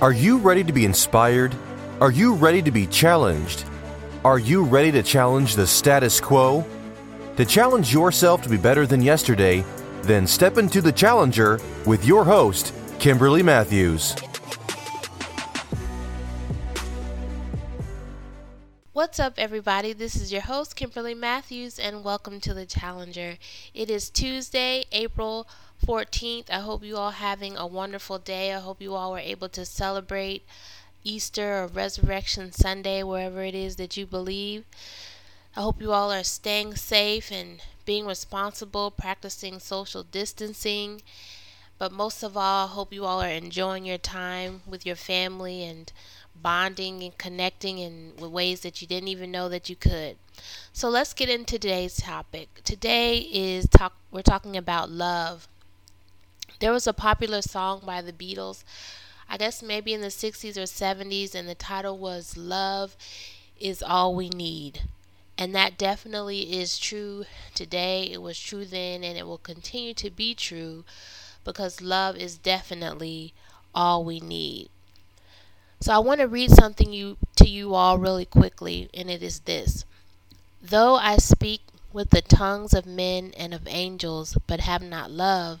Are you ready to be inspired? Are you ready to be challenged? Are you ready to challenge the status quo? To challenge yourself to be better than yesterday, then step into the challenger with your host, Kimberly Matthews. What's up, everybody? This is your host, Kimberly Matthews, and welcome to the Challenger. It is Tuesday, April 14th. I hope you all having a wonderful day. I hope you all were able to celebrate Easter or Resurrection Sunday, wherever it is that you believe. I hope you all are staying safe and being responsible, practicing social distancing. But most of all, I hope you all are enjoying your time with your family and bonding and connecting in ways that you didn't even know that you could. So let's get into today's topic. Today is talk we're talking about love. There was a popular song by the Beatles, I guess maybe in the 60s or 70s and the title was Love is All We Need. And that definitely is true today. It was true then and it will continue to be true because love is definitely all we need. So I want to read something you to you all really quickly, and it is this. Though I speak with the tongues of men and of angels, but have not love,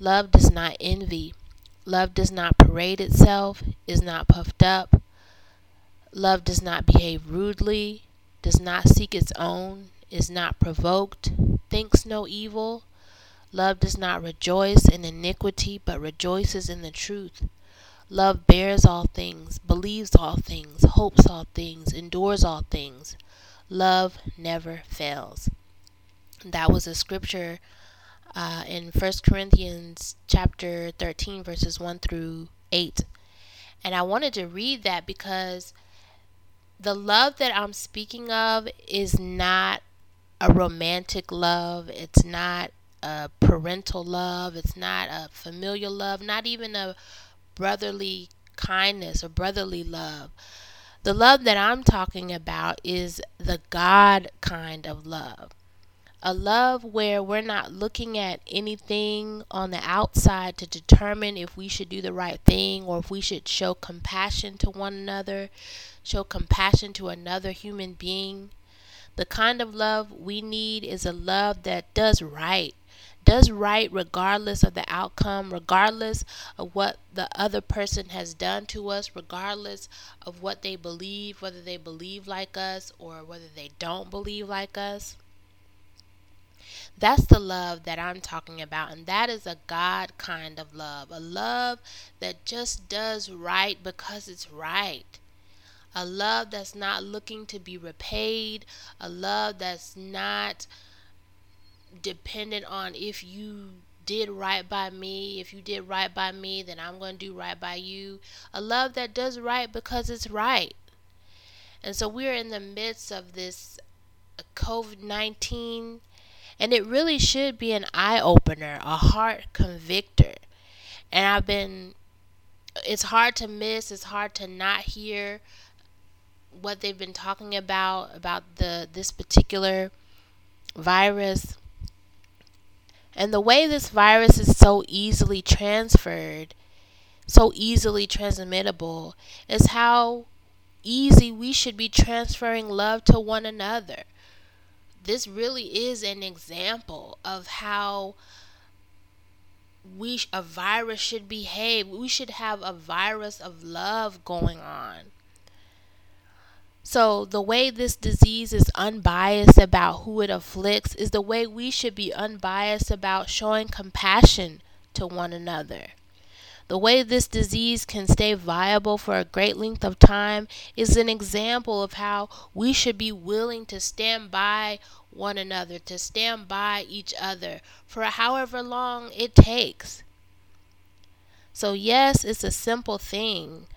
Love does not envy. Love does not parade itself, is not puffed up. Love does not behave rudely, does not seek its own, is not provoked, thinks no evil Love does not rejoice in iniquity, but rejoices in the truth. Love bears all things, believes all things, hopes all things, endures all things. Love never fails. That was a scripture uh, in 1 Corinthians chapter 13, verses 1 through 8. And I wanted to read that because the love that I'm speaking of is not a romantic love. It's not a parental love, it's not a familial love, not even a brotherly kindness or brotherly love. The love that I'm talking about is the God kind of love. A love where we're not looking at anything on the outside to determine if we should do the right thing or if we should show compassion to one another, show compassion to another human being. The kind of love we need is a love that does right, does right regardless of the outcome, regardless of what the other person has done to us, regardless of what they believe, whether they believe like us or whether they don't believe like us. That's the love that I'm talking about, and that is a God kind of love. A love that just does right because it's right. A love that's not looking to be repaid. A love that's not dependent on if you did right by me. If you did right by me, then I'm going to do right by you. A love that does right because it's right. And so we're in the midst of this COVID 19, and it really should be an eye opener, a heart convictor. And I've been, it's hard to miss, it's hard to not hear what they've been talking about about the this particular virus and the way this virus is so easily transferred, so easily transmittable, is how easy we should be transferring love to one another. This really is an example of how we a virus should behave. We should have a virus of love going on. So, the way this disease is unbiased about who it afflicts is the way we should be unbiased about showing compassion to one another. The way this disease can stay viable for a great length of time is an example of how we should be willing to stand by one another, to stand by each other for however long it takes. So, yes, it's a simple thing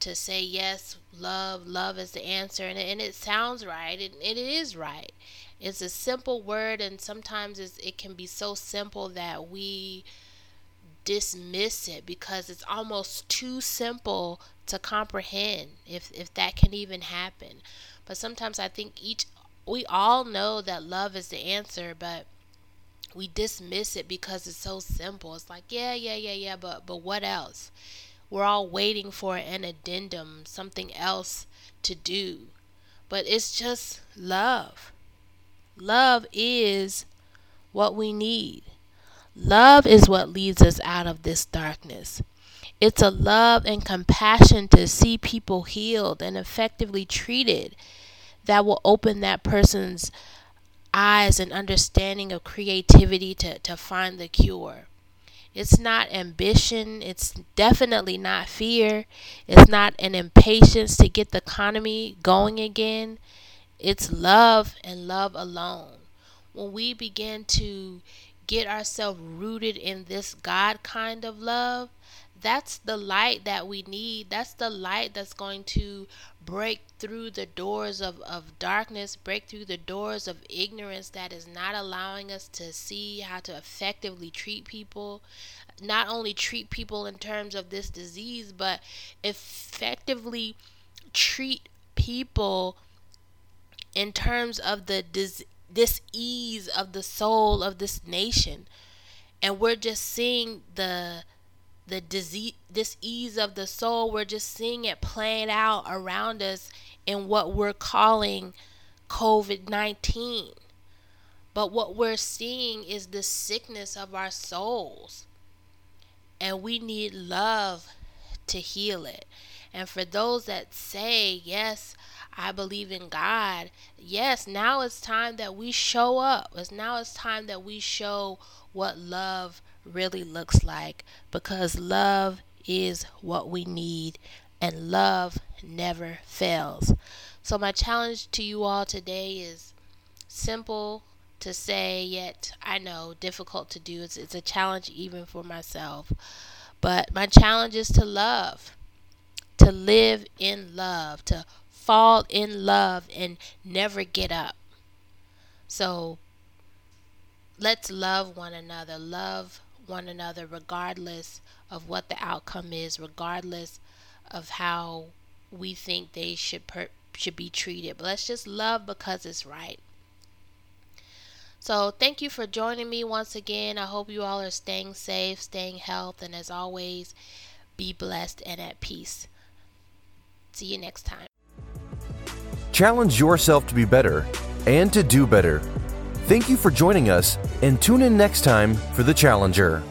to say yes, love, love is the answer, and and it sounds right, and it is right. It's a simple word, and sometimes it can be so simple that we dismiss it because it's almost too simple to comprehend if if that can even happen. But sometimes I think each we all know that love is the answer, but we dismiss it because it's so simple. It's like, yeah, yeah, yeah, yeah, but but what else? We're all waiting for an addendum, something else to do. But it's just love. Love is what we need. Love is what leads us out of this darkness. It's a love and compassion to see people healed and effectively treated that will open that person's eyes and understanding of creativity to, to find the cure. It's not ambition. It's definitely not fear. It's not an impatience to get the economy going again. It's love and love alone. When we begin to get ourselves rooted in this God kind of love, that's the light that we need. That's the light that's going to break through the doors of, of darkness, break through the doors of ignorance that is not allowing us to see how to effectively treat people. Not only treat people in terms of this disease, but effectively treat people in terms of the dis- this ease of the soul of this nation and we're just seeing the the disease this ease of the soul we're just seeing it playing out around us in what we're calling covid-19 but what we're seeing is the sickness of our souls and we need love to heal it and for those that say yes I believe in God. Yes, now it's time that we show up. It's now it's time that we show what love really looks like because love is what we need and love never fails. So my challenge to you all today is simple to say yet I know difficult to do. It's it's a challenge even for myself. But my challenge is to love. To live in love, to fall in love and never get up. So let's love one another. Love one another regardless of what the outcome is, regardless of how we think they should per- should be treated. But let's just love because it's right. So thank you for joining me once again. I hope you all are staying safe, staying healthy, and as always, be blessed and at peace. See you next time. Challenge yourself to be better and to do better. Thank you for joining us and tune in next time for The Challenger.